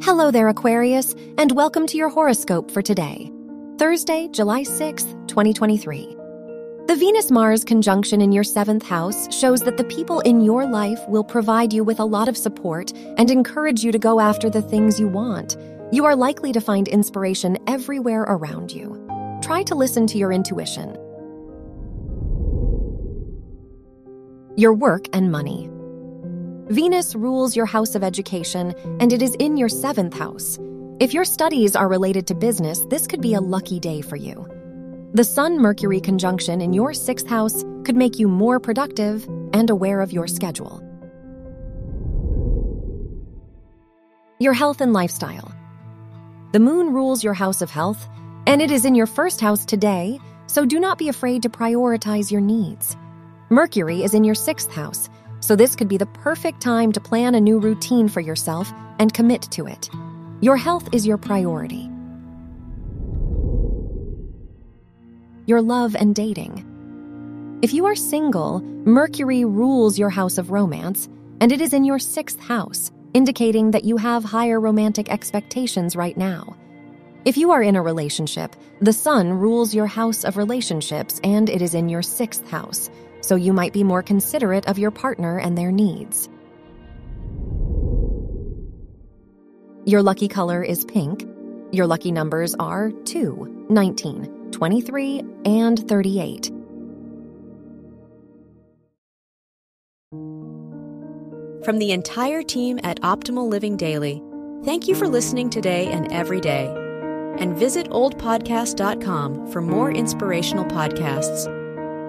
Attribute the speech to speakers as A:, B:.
A: Hello there, Aquarius, and welcome to your horoscope for today, Thursday, July 6th, 2023. The Venus Mars conjunction in your seventh house shows that the people in your life will provide you with a lot of support and encourage you to go after the things you want. You are likely to find inspiration everywhere around you. Try to listen to your intuition. Your work and money. Venus rules your house of education, and it is in your seventh house. If your studies are related to business, this could be a lucky day for you. The Sun Mercury conjunction in your sixth house could make you more productive and aware of your schedule. Your health and lifestyle. The moon rules your house of health, and it is in your first house today, so do not be afraid to prioritize your needs. Mercury is in your sixth house so this could be the perfect time to plan a new routine for yourself and commit to it. Your health is your priority. Your love and dating. If you are single, Mercury rules your house of romance, and it is in your sixth house, indicating that you have higher romantic expectations right now. If you are in a relationship, the Sun rules your house of relationships, and it is in your sixth house so you might be more considerate of your partner and their needs. Your lucky color is pink. Your lucky numbers are 2, 19, 23, and 38.
B: From the entire team at Optimal Living Daily, thank you for listening today and every day. And visit oldpodcast.com for more inspirational podcasts.